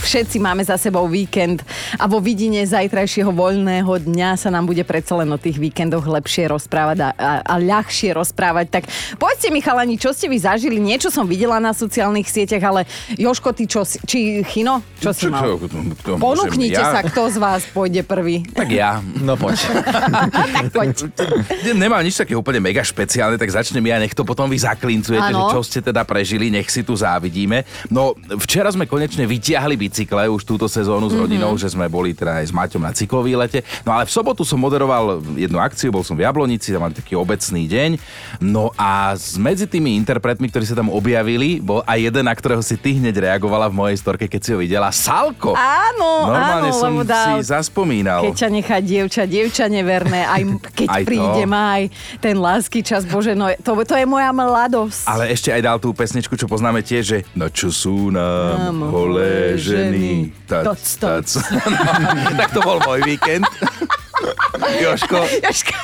Všetci máme za sebou víkend a vo vidine zajtrajšieho voľného dňa sa nám bude predsa len o tých víkendoch lepšie rozprávať a, a, a ľahšie rozprávať. Tak povedzte mi chalani, čo ste vy zažili? Niečo som videla na sociálnych sieťach, ale Joško, ty čo, si- či Chino? Čo si Čo, mal? čo, to, to Ponúknite môžem sa, kto z vás pôjde prvý. Tak ja. No poď. tak poď. Nemám nič také úplne mega špeciálne, tak začnem ja, nech to potom vy zaklincujete, Áno. že čo ste teda prežili, nech si tu závidíme. No, včera sme konečne vytiahli bicykle už túto sezónu s rodinou, že sme boli teda aj s Maťom na cyklovýlete. No ale v sobotu som moderoval jednu akciu, bol som v Jablonici, tam mali taký obecný deň. No a medzi tými interpretmi, ktorí sa tam objavili, bol aj jeden, na ktorého si ty hneď reagovala v mojej storke, keď si ho videla. Salko! Áno, Normálne áno, som dá, si zaspomínal. Keď ťa nechá dievča, dievča neverné, aj keď Aj príde maj, ten lásky čas, bože, no to, to je moja mladosť. Ale ešte aj dal tú pesničku, čo poznáme tiež, že Na čo sú nám Nám ženy. Tac, toc. tac. No, tak to bol môj víkend. Joško, Jožka,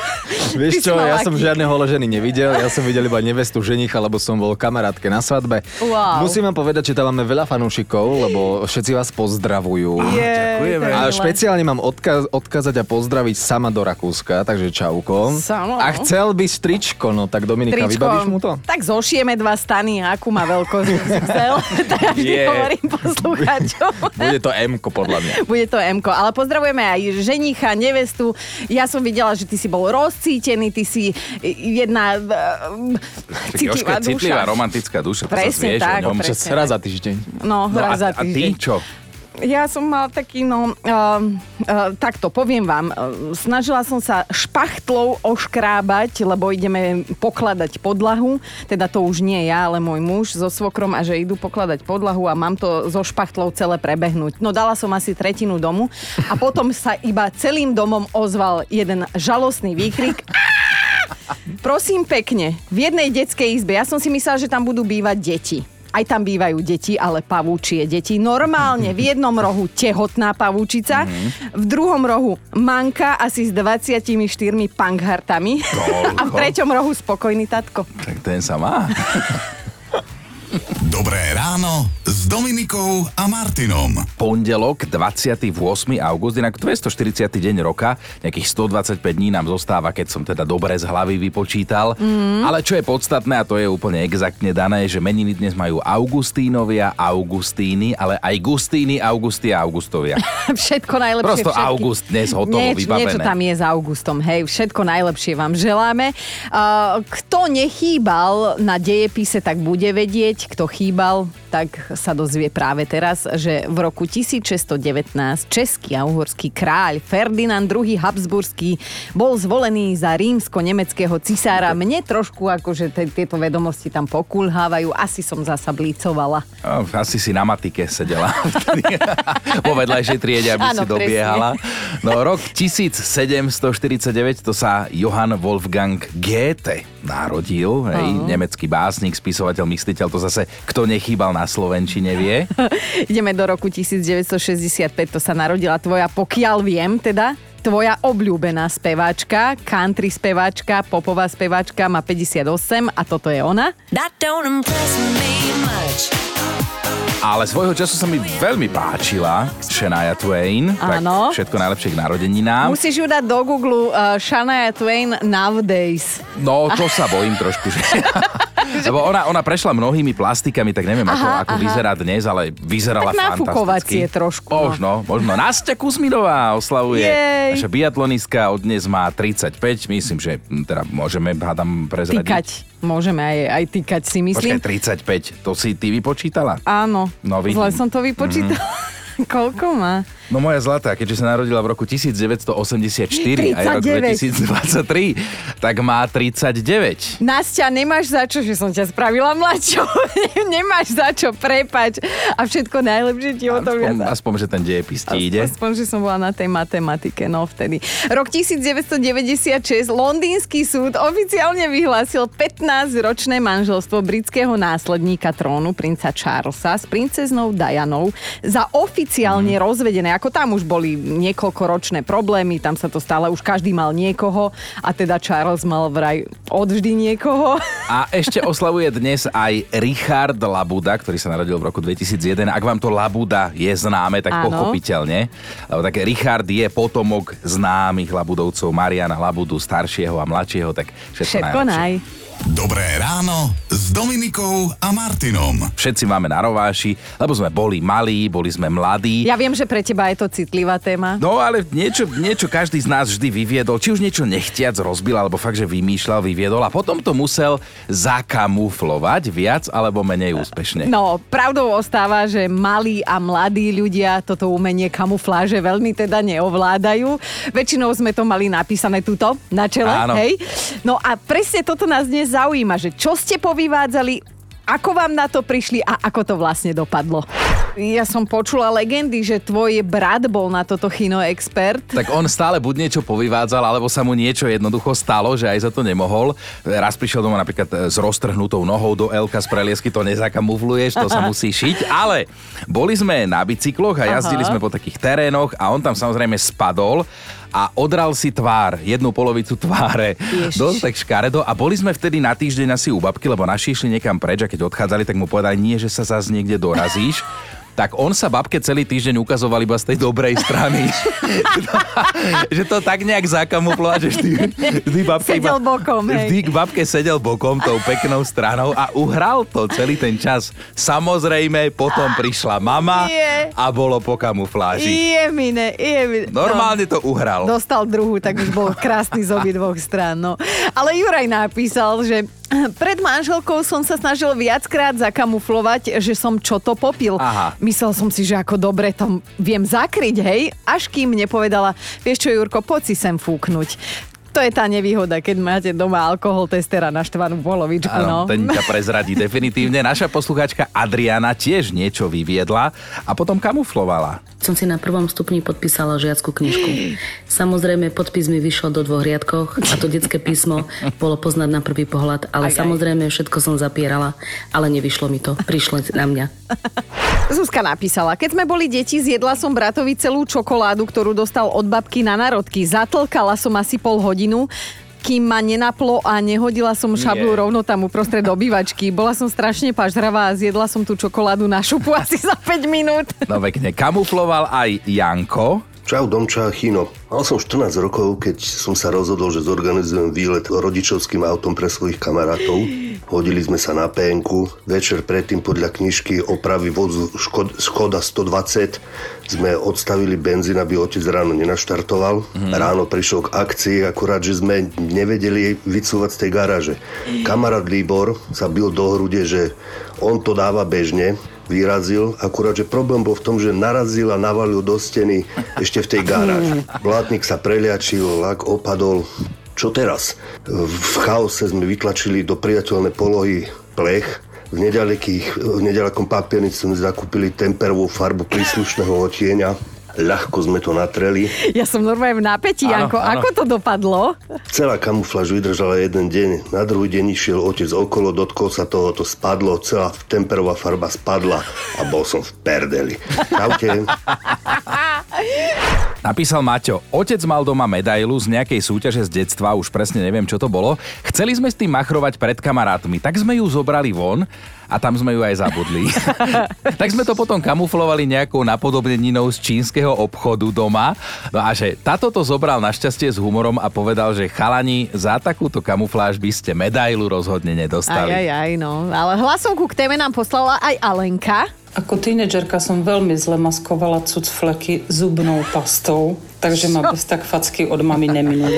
Vieš čo, ja som žiadne holé ženy nevidel, ja som videl iba nevestu ženicha, lebo som bol kamarátke na svadbe. Wow. Musím vám povedať, že tam máme veľa fanúšikov, lebo všetci vás pozdravujú. Ďakujeme. A špeciálne mám odkaz, odkázať a pozdraviť sama do Rakúska, takže čauko. Samo. A chcel by stričko, no tak Dominika, vybavíš mu to? Tak zošieme dva stany, akú má veľkosť chcel. tak ja vždy Je. hovorím poslucháčom. Bude to m podľa mňa. Bude to m ale pozdravujeme aj ženicha, nevestu. Ja som videla, že ty si bol rozcítený, ty si jedna uh, citlivá citlivá, duša. romantická duša, to Presne tak, o ňom. presne. Raz za týždeň. No, No a, raz za a ty týždeň. čo? Ja som mal taký, no, uh, uh, takto poviem vám, uh, snažila som sa špachtlou oškrábať, lebo ideme pokladať podlahu, teda to už nie ja, ale môj muž so svokrom a že idú pokladať podlahu a mám to so špachtlou celé prebehnúť. No dala som asi tretinu domu a potom sa iba celým domom ozval jeden žalostný výkrik. Prosím pekne, v jednej detskej izbe, ja som si myslela, že tam budú bývať deti. Aj tam bývajú deti, ale pavúčie deti. Normálne v jednom rohu tehotná pavúčica, v druhom rohu manka asi s 24 pankhartami a v treťom rohu spokojný tatko. Tak ten sa má. Dobré ráno s Dominikou a Martinom. Pondelok, 28. august, inak 240. deň roka, nejakých 125 dní nám zostáva, keď som teda dobre z hlavy vypočítal. Mm. Ale čo je podstatné, a to je úplne exaktne dané, že meniny dnes majú Augustínovia, Augustíny, ale aj Gustíny, Augusty a Augustovia. Všetko najlepšie. Prosto všetky- august dnes hotovo, Nieč, vybavené. Niečo tam je s augustom, hej, všetko najlepšie vám želáme. Uh, kto nechýbal na dejepise, tak bude vedieť, kto chýbal, tak sa dozvie práve teraz, že v roku 1619 český a uhorský kráľ Ferdinand II Habsburský bol zvolený za rímsko-nemeckého cisára. Mne trošku akože te- tieto vedomosti tam pokulhávajú, asi som zasa blícovala. Asi si na matike sedela. po vedľajšej triede, aby Áno, si dobiehala. No rok 1749 to sa Johann Wolfgang Goethe narodil, hej, nemecký básnik, spisovateľ, mysliteľ, to zase kto nechýbal na Slovenčine vie. Ideme do roku 1965, to sa narodila tvoja, pokiaľ viem teda, tvoja obľúbená speváčka, country speváčka, popová speváčka, má 58 a toto je ona. That don't impress me much. Ale svojho času sa mi veľmi páčila Shania Twain. Áno. Všetko najlepšie k narodeninám. Musíš ju dať do Google uh, Shania Twain Nowadays. No, to sa bojím trošku, že... Lebo ona, ona prešla mnohými plastikami, tak neviem, ako, Aha, ako aha. vyzerá dnes, ale vyzerala Tak fantasticky. trošku, no. Možno, možno. Nastia Kuzminová oslavuje. Jej. Naša biatlonistka od dnes má 35, myslím, že hm, teda môžeme, hádam, prezradiť. Týkať. Môžeme aj, aj týkať si myslím. Počkaj, 35, to si ty vypočítala? Áno, No, vidím. zle som to vypočítala. Koľko má? No moja zlatá, keďže sa narodila v roku 1984 a je rok 2023, tak má 39. Nastia, nemáš za čo, že som ťa spravila mladšou. nemáš za čo, prepač. A všetko najlepšie ti o Aspoň, viac. aspoň, že ten dejepis ti ide. Aspoň, že som bola na tej matematike, no vtedy. Rok 1996 londýnsky súd oficiálne vyhlásil 15-ročné manželstvo britského následníka trónu, princa Charlesa, s princeznou Dianou za oficiálne Mhm. rozvedené. Ako tam už boli niekoľkoročné problémy, tam sa to stále, už každý mal niekoho a teda Charles mal vraj odvždy niekoho. A ešte oslavuje dnes aj Richard Labuda, ktorý sa narodil v roku 2001. Ak vám to Labuda je známe, tak Áno. pochopiteľne. Lebo tak Richard je potomok známych Labudovcov Mariana Labudu, staršieho a mladšieho, tak všetko, Všetko najlepšie. naj. Dobré ráno s Dominikou a Martinom. Všetci máme na rováši, lebo sme boli malí, boli sme mladí. Ja viem, že pre teba je to citlivá téma. No ale niečo, niečo každý z nás vždy vyviedol, či už niečo nechtiac rozbil, alebo fakt, že vymýšľal, vyviedol a potom to musel zakamuflovať viac alebo menej úspešne. No, pravdou ostáva, že malí a mladí ľudia toto umenie kamufláže veľmi teda neovládajú. Väčšinou sme to mali napísané tuto, na čele, Áno. hej? No a presne toto nás dnes zaujíma, že čo ste povyvádzali, ako vám na to prišli a ako to vlastne dopadlo. Ja som počula legendy, že tvoj brat bol na toto chino expert. Tak on stále buď niečo povyvádzal, alebo sa mu niečo jednoducho stalo, že aj za to nemohol. Raz prišiel domov napríklad e, s roztrhnutou nohou do Elka z preliesky, to nezakamufluješ, to sa musí šiť. Ale boli sme na bicykloch a jazdili Aha. sme po takých terénoch a on tam samozrejme spadol a odral si tvár, jednu polovicu tváre. Ježiš. Dosť tak škaredo a boli sme vtedy na týždeň asi u babky, lebo naši išli niekam preč a keď odchádzali, tak mu povedali, nie, že sa zase niekde dorazíš. Tak on sa babke celý týždeň ukazoval iba z tej dobrej strany. že to tak nejak zakamufloval, že vždy, vždy babke Sedel bokom, hej. Vždy k babke sedel bokom tou peknou stranou a uhral to celý ten čas. Samozrejme, potom prišla mama a bolo po kamufláži. Je mine, je mine. Normálne to uhral. Dostal druhú, tak už bol krásny z obi dvoch strán. No. Ale Juraj napísal, že pred manželkou som sa snažil viackrát zakamuflovať, že som čo to popil. Aha. Myslel som si, že ako dobre to viem zakryť, hej, až kým nepovedala, vieš čo, Jurko, poď si sem fúknuť. To je tá nevýhoda, keď máte doma alkohol testera naštvanú polovičku. Áno, no. ten ťa prezradí definitívne. Naša poslucháčka Adriana tiež niečo vyviedla a potom kamuflovala. Som si na prvom stupni podpísala žiackú knižku. Samozrejme, podpis mi vyšiel do dvoch riadkoch a to detské písmo bolo poznať na prvý pohľad, ale Aj, aj. samozrejme všetko som zapierala, ale nevyšlo mi to. Prišlo na mňa. Zuzka napísala, keď sme boli deti, zjedla som bratovi celú čokoládu, ktorú dostal od babky na narodky. Zatlkala som asi pol hodinu, kým ma nenaplo a nehodila som šablu Nie. rovno tam uprostred obývačky. Bola som strašne pažravá a zjedla som tú čokoládu na šupu asi za 5 minút. No pekne, kamufloval aj Janko. Čau Domča, Chino. Mal som 14 rokov, keď som sa rozhodol, že zorganizujem výlet rodičovským autom pre svojich kamarátov. Hodili sme sa na penku. Večer predtým podľa knižky opravy vozu Škod- Škoda 120 sme odstavili benzín, aby otec ráno nenaštartoval. Ráno prišiel k akcii, akurát, že sme nevedeli vycúvať z tej garáže. Kamarát Libor sa bil do hrude, že on to dáva bežne, vyrazil, akurát, že problém bol v tom, že narazil a navalil do steny ešte v tej garáži. Blátnik sa preliačil, lak opadol. Čo teraz? V chaose sme vytlačili do priateľnej polohy plech, v, nedalekých, v nedalekom papiernici sme zakúpili temperovú farbu príslušného otieňa. Ľahko sme to natreli. Ja som normálne v napätí, Áno, Janko. áno. Ako to dopadlo? Celá kamufláž vydržala jeden deň. Na druhý deň išiel otec okolo, dotkol sa toho, to spadlo, celá temperová farba spadla a bol som v perdeli. Čaute. Napísal Maťo, otec mal doma medailu z nejakej súťaže z detstva, už presne neviem, čo to bolo. Chceli sme s tým machrovať pred kamarátmi, tak sme ju zobrali von a tam sme ju aj zabudli. tak sme to potom kamuflovali nejakou napodobneninou z čínskeho obchodu doma. No a že táto to zobral našťastie s humorom a povedal, že chalani, za takúto kamufláž by ste medailu rozhodne Aj, nedostali. aj, aj, no. Ale hlasovku k téme nám poslala aj Alenka. Ako tínedžerka som veľmi zle maskovala cucfleky zubnou pastou, takže ma bez tak facky od mami neminuli.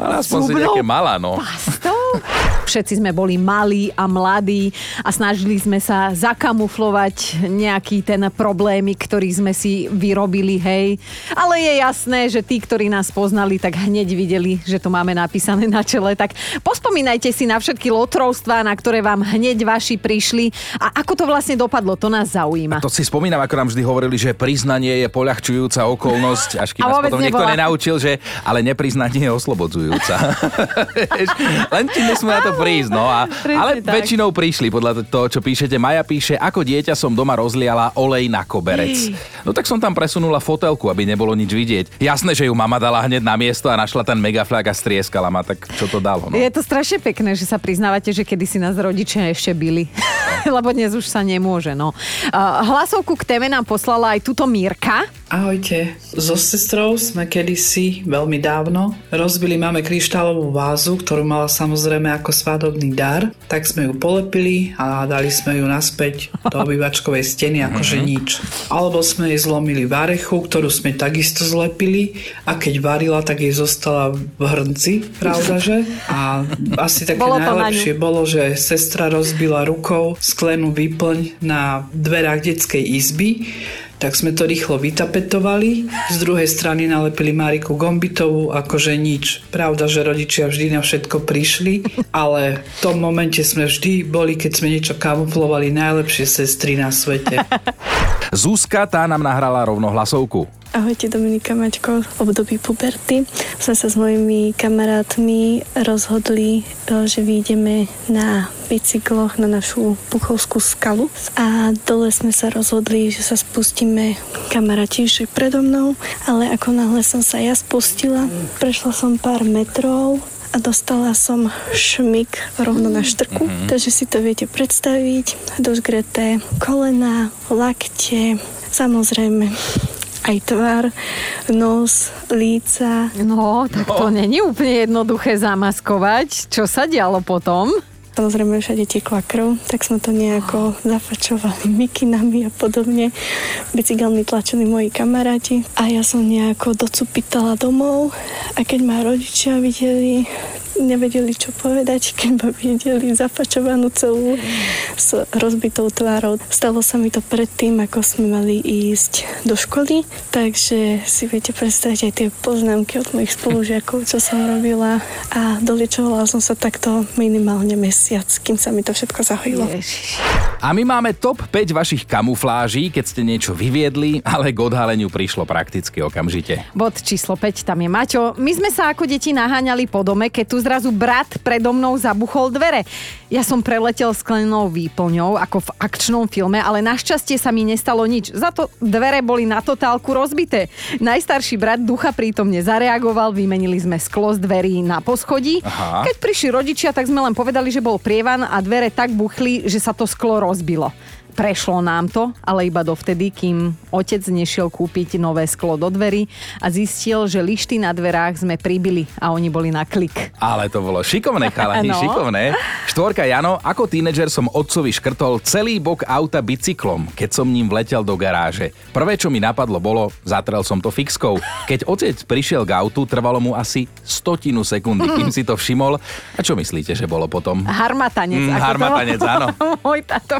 Ale aspoň si Zubnou nejaké malá, no. pastou? Všetci sme boli malí a mladí a snažili sme sa zakamuflovať nejaký ten problémy, ktorý sme si vyrobili, hej. Ale je jasné, že tí, ktorí nás poznali, tak hneď videli, že to máme napísané na čele. Tak pospomínajte si na všetky lotrovstvá, na ktoré vám hneď vaši prišli a ako to vlastne dopadlo, to nás zaujíma. To si spomínam, ako nám vždy hovorili, že priznanie je poľahčujúca okolnosť, až kým A nás potom niekto nenaučil, že ale nepriznanie je oslobodzujúca. Len ti nesmú na to prísť, no. A, ale tak. väčšinou prišli, podľa toho, čo píšete. Maja píše, ako dieťa som doma rozliala olej na koberec. No tak som tam presunula fotelku, aby nebolo nič vidieť. Jasné, že ju mama dala hneď na miesto a našla ten megaflak a strieskala ma, tak čo to dalo, no. Je to strašne pekné, že sa priznávate, že kedy si nás rodičia ešte byli. Lebo dnes už sa nemôže, no. Hlasovku k téme nám poslala aj túto Mírka. Ahojte. So sestrou sme kedysi, veľmi dávno, rozbili máme kryštálovú vázu, ktorú mala samozrejme ako svadobný dar, tak sme ju polepili a dali sme ju naspäť do obývačkovej steny akože nič. Alebo sme jej zlomili varechu, ktorú sme takisto zlepili a keď varila, tak jej zostala v hrnci, pravdaže? A asi také Bolo najlepšie bolo, že sestra rozbila rukou sklenú výplň na dverách detskej izby, tak sme to rýchlo vytapetovali. Z druhej strany nalepili Mariku Gombitovú, akože nič. Pravda, že rodičia vždy na všetko prišli, ale v tom momente sme vždy boli, keď sme niečo kamuflovali, najlepšie sestry na svete. Zuzka, tá nám nahrala rovno hlasovku. Ahojte Dominika Maťko, v období puberty. Sme sa s mojimi kamarátmi rozhodli, e, že vyjdeme na bicykloch na našu Puchovskú skalu. A dole sme sa rozhodli, že sa spustíme kamaráti išli predo mnou, ale ako náhle som sa ja spustila, prešla som pár metrov a dostala som šmik rovno na štrku, takže si to viete predstaviť, dožgreté kolena, lakte, samozrejme aj tvár, nos, líca. No, tak to není úplne jednoduché zamaskovať. Čo sa dialo potom? Samozrejme všade tekla krv, tak sme to nejako zafačovali mikinami a podobne. Bicykelmi tlačili moji kamaráti a ja som nejako docupitala domov a keď ma rodičia videli, nevedeli čo povedať, keď ma videli zafačovanú celú s rozbitou tvárou. Stalo sa mi to predtým, ako sme mali ísť do školy, takže si viete predstaviť aj tie poznámky od mojich spolužiakov, čo som robila a doliečovala som sa takto minimálne mesiac, kým sa mi to všetko zahojilo. A my máme top 5 vašich kamufláží, keď ste niečo vyviedli, ale k odhaleniu prišlo prakticky okamžite. Bod číslo 5, tam je Maťo. My sme sa ako deti naháňali po dome, keď tu zrazu brat predo mnou zabuchol dvere. Ja som preletel sklenou výplňou, ako v akčnom filme, ale našťastie sa mi nestalo nič. Za to dvere boli na totálku rozbité. Najstarší brat ducha prítomne zareagoval, vymenili sme sklo z dverí na poschodí. Aha. Keď prišli rodičia, tak sme len povedali, že bol prievan a dvere tak buchli, že sa to sklo rozbilo. Prešlo nám to, ale iba dovtedy, kým otec nešiel kúpiť nové sklo do dverí a zistil, že lišty na dverách sme pribili a oni boli na klik. Ale to bolo šikovné, chalani, No. šikovné. Štvorka Jano, ako tínedžer som otcovi škrtol celý bok auta bicyklom, keď som ním vletel do garáže. Prvé, čo mi napadlo, bolo, zatrel som to fixkou. Keď otec prišiel k autu, trvalo mu asi stotinu sekundy, kým si to všimol. A čo myslíte, že bolo potom? Harmatanec. Mm, harmatanec, áno. Môj táto.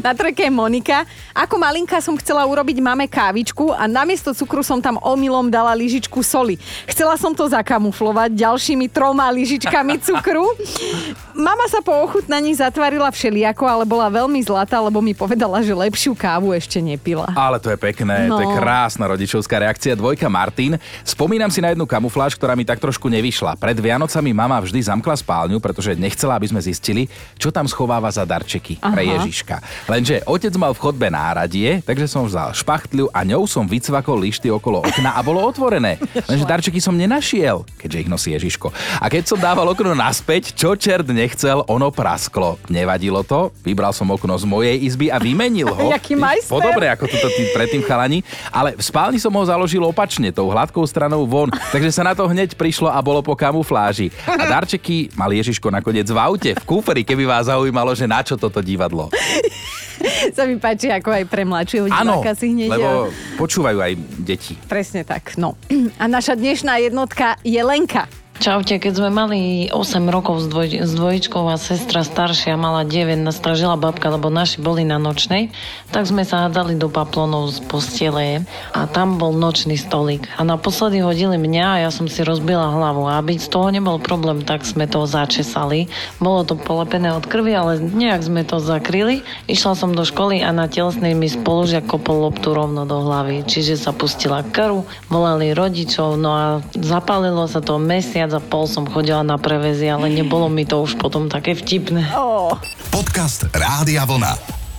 Na je Monika. Ako malinka som chcela urobiť mame kávičku a namiesto cukru som tam omylom dala lyžičku soli. Chcela som to zakamuflovať ďalšími troma lyžičkami cukru. Mama sa po ochutnaní zatvarila všelijako, ale bola veľmi zlatá, lebo mi povedala, že lepšiu kávu ešte nepila. Ale to je pekné, no. to je No. krásna rodičovská reakcia. Dvojka Martin. Spomínam si na jednu kamufláž, ktorá mi tak trošku nevyšla. Pred Vianocami mama vždy zamkla spálňu, pretože nechcela, aby sme zistili, čo tam schováva za darčeky Aha. pre. Ježiška. Lenže otec mal v chodbe náradie, takže som vzal špachtľu a ňou som vycvakol lišty okolo okna a bolo otvorené. Lenže darčeky som nenašiel, keďže ich nosí Ježiško. A keď som dával okno naspäť, čo čert nechcel, ono prasklo. Nevadilo to, vybral som okno z mojej izby a vymenil ho. Jaký majster. Podobne ako tuto tí predtým chalani, ale v spálni som ho založil opačne, tou hladkou stranou von, takže sa na to hneď prišlo a bolo po kamufláži. A darčeky mal Ježiško nakoniec v aute, v kúferi, keby vás zaujímalo, že na čo toto divadlo. Sa mi páči, ako aj pre mladšieho diváka si hneď... lebo počúvajú aj deti. Presne tak, no. A naša dnešná jednotka je Lenka. Čaute, keď sme mali 8 rokov s, dvoj, s dvojičkou a sestra staršia mala 9, nás stražila babka, lebo naši boli na nočnej, tak sme sa hádali do paplonov z postele a tam bol nočný stolík. A naposledy hodili mňa a ja som si rozbila hlavu. A aby z toho nebol problém, tak sme to začesali. Bolo to polepené od krvi, ale nejak sme to zakryli. Išla som do školy a na telesnej mi spolužiak kopol loptu rovno do hlavy. Čiže sa pustila krv, volali rodičov, no a zapálilo sa to mesiac mesiac a pol som chodila na prevezy, ale nebolo mi to už potom také vtipné. Oh. Podcast Rádia Vlna.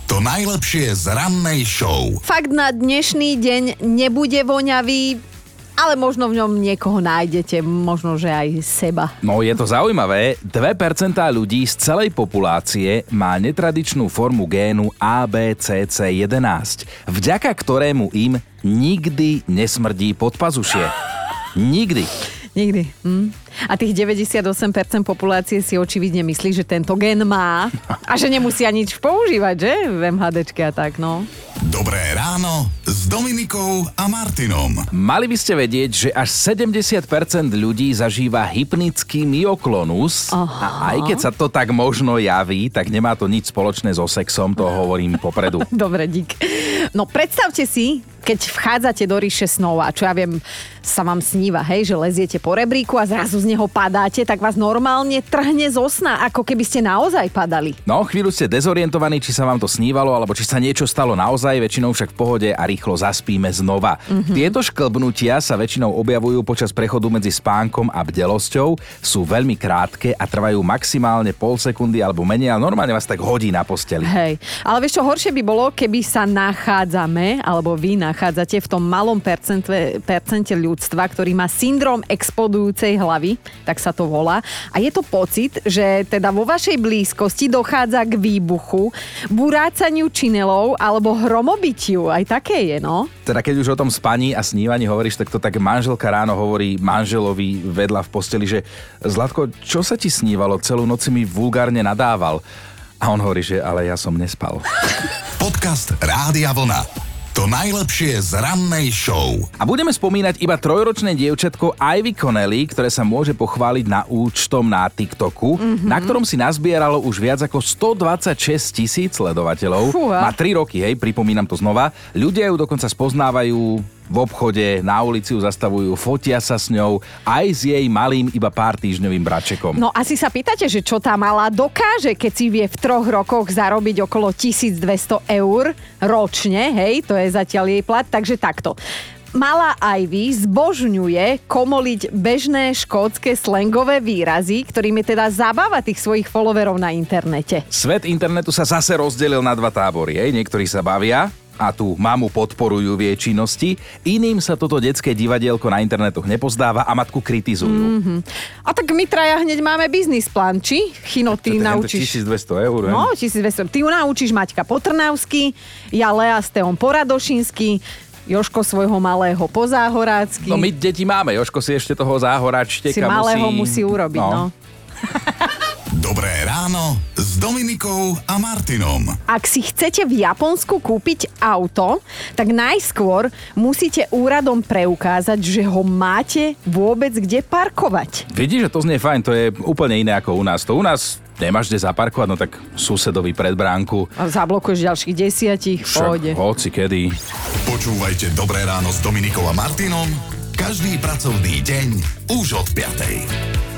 To najlepšie z rannej show. Fakt na dnešný deň nebude voňavý, ale možno v ňom niekoho nájdete, možno, že aj seba. No je to zaujímavé, 2% ľudí z celej populácie má netradičnú formu génu ABCC11, vďaka ktorému im nikdy nesmrdí podpazušie. Nikdy. Nikdy. Hm? A tých 98% populácie si očividne myslí, že tento gen má a že nemusia nič používať, že? V MHDčke a tak, no. Dobré ráno s Dominikou a Martinom. Mali by ste vedieť, že až 70% ľudí zažíva hypnický myoklonus a aj keď sa to tak možno javí, tak nemá to nič spoločné so sexom, to hovorím popredu. Dobre, dík. No predstavte si, keď vchádzate do ríše snov a čo ja viem, sa vám sníva, hej, že leziete po rebríku a zrazu z neho padáte, tak vás normálne trhne zo sna, ako keby ste naozaj padali. No, chvíľu ste dezorientovaní, či sa vám to snívalo, alebo či sa niečo stalo naozaj, väčšinou však v pohode a rýchlo zaspíme znova. Mm-hmm. Tieto šklbnutia sa väčšinou objavujú počas prechodu medzi spánkom a bdelosťou, sú veľmi krátke a trvajú maximálne pol sekundy alebo menej, ale normálne vás tak hodí na posteli. Hej, ale vieš čo, horšie by bolo, keby sa nachádzame, alebo vy nachádzate v tom malom percente, percente ľudstva, ktorý má syndrom explodujúcej hlavy, tak sa to volá. A je to pocit, že teda vo vašej blízkosti dochádza k výbuchu, burácaniu činelov alebo hromobitiu. Aj také je, no. Teda keď už o tom spaní a snívaní hovoríš, tak to tak manželka ráno hovorí manželovi vedľa v posteli, že Zlatko, čo sa ti snívalo? Celú noc si mi vulgárne nadával. A on hovorí, že ale ja som nespal. Podcast Rádia Vlna. To najlepšie z rannej show. A budeme spomínať iba trojročné dievčatko Ivy Connelly, ktoré sa môže pochváliť na účtom na TikToku, mm-hmm. na ktorom si nazbieralo už viac ako 126 tisíc sledovateľov. Fúha. Má 3 roky, hej, pripomínam to znova. Ľudia ju dokonca spoznávajú v obchode, na ulici ju zastavujú, fotia sa s ňou, aj s jej malým iba pár týždňovým bračekom. No asi sa pýtate, že čo tá malá dokáže, keď si vie v troch rokoch zarobiť okolo 1200 eur ročne, hej, to je zatiaľ jej plat, takže takto. Malá Ivy zbožňuje komoliť bežné škótske slangové výrazy, ktorými teda zabáva tých svojich followerov na internete. Svet internetu sa zase rozdelil na dva tábory. Hej. Niektorí sa bavia a tú mamu podporujú v jej činnosti, iným sa toto detské divadielko na internetoch nepozdáva a matku kritizujú. Mm-hmm. A tak my traja hneď máme biznis plán, či? Chino, ty To naučíš... 1200 eur? No, 1200. Ty ju naučíš Maťka Potrnavsky, ja Lea s Teom Poradošinsky, Joško svojho malého pozáhorácky. No my deti máme, Joško si ešte toho záhoračteka si malého musí urobiť, no. no. Dobré ráno s Dominikou a Martinom. Ak si chcete v Japonsku kúpiť auto, tak najskôr musíte úradom preukázať, že ho máte vôbec kde parkovať. Vidíš, že to znie fajn, to je úplne iné ako u nás. To u nás nemáš kde zaparkovať, no tak susedovi pred bránku. A zablokuješ ďalších desiatich, v pohode. Hoci kedy. Počúvajte Dobré ráno s Dominikou a Martinom každý pracovný deň už od 5.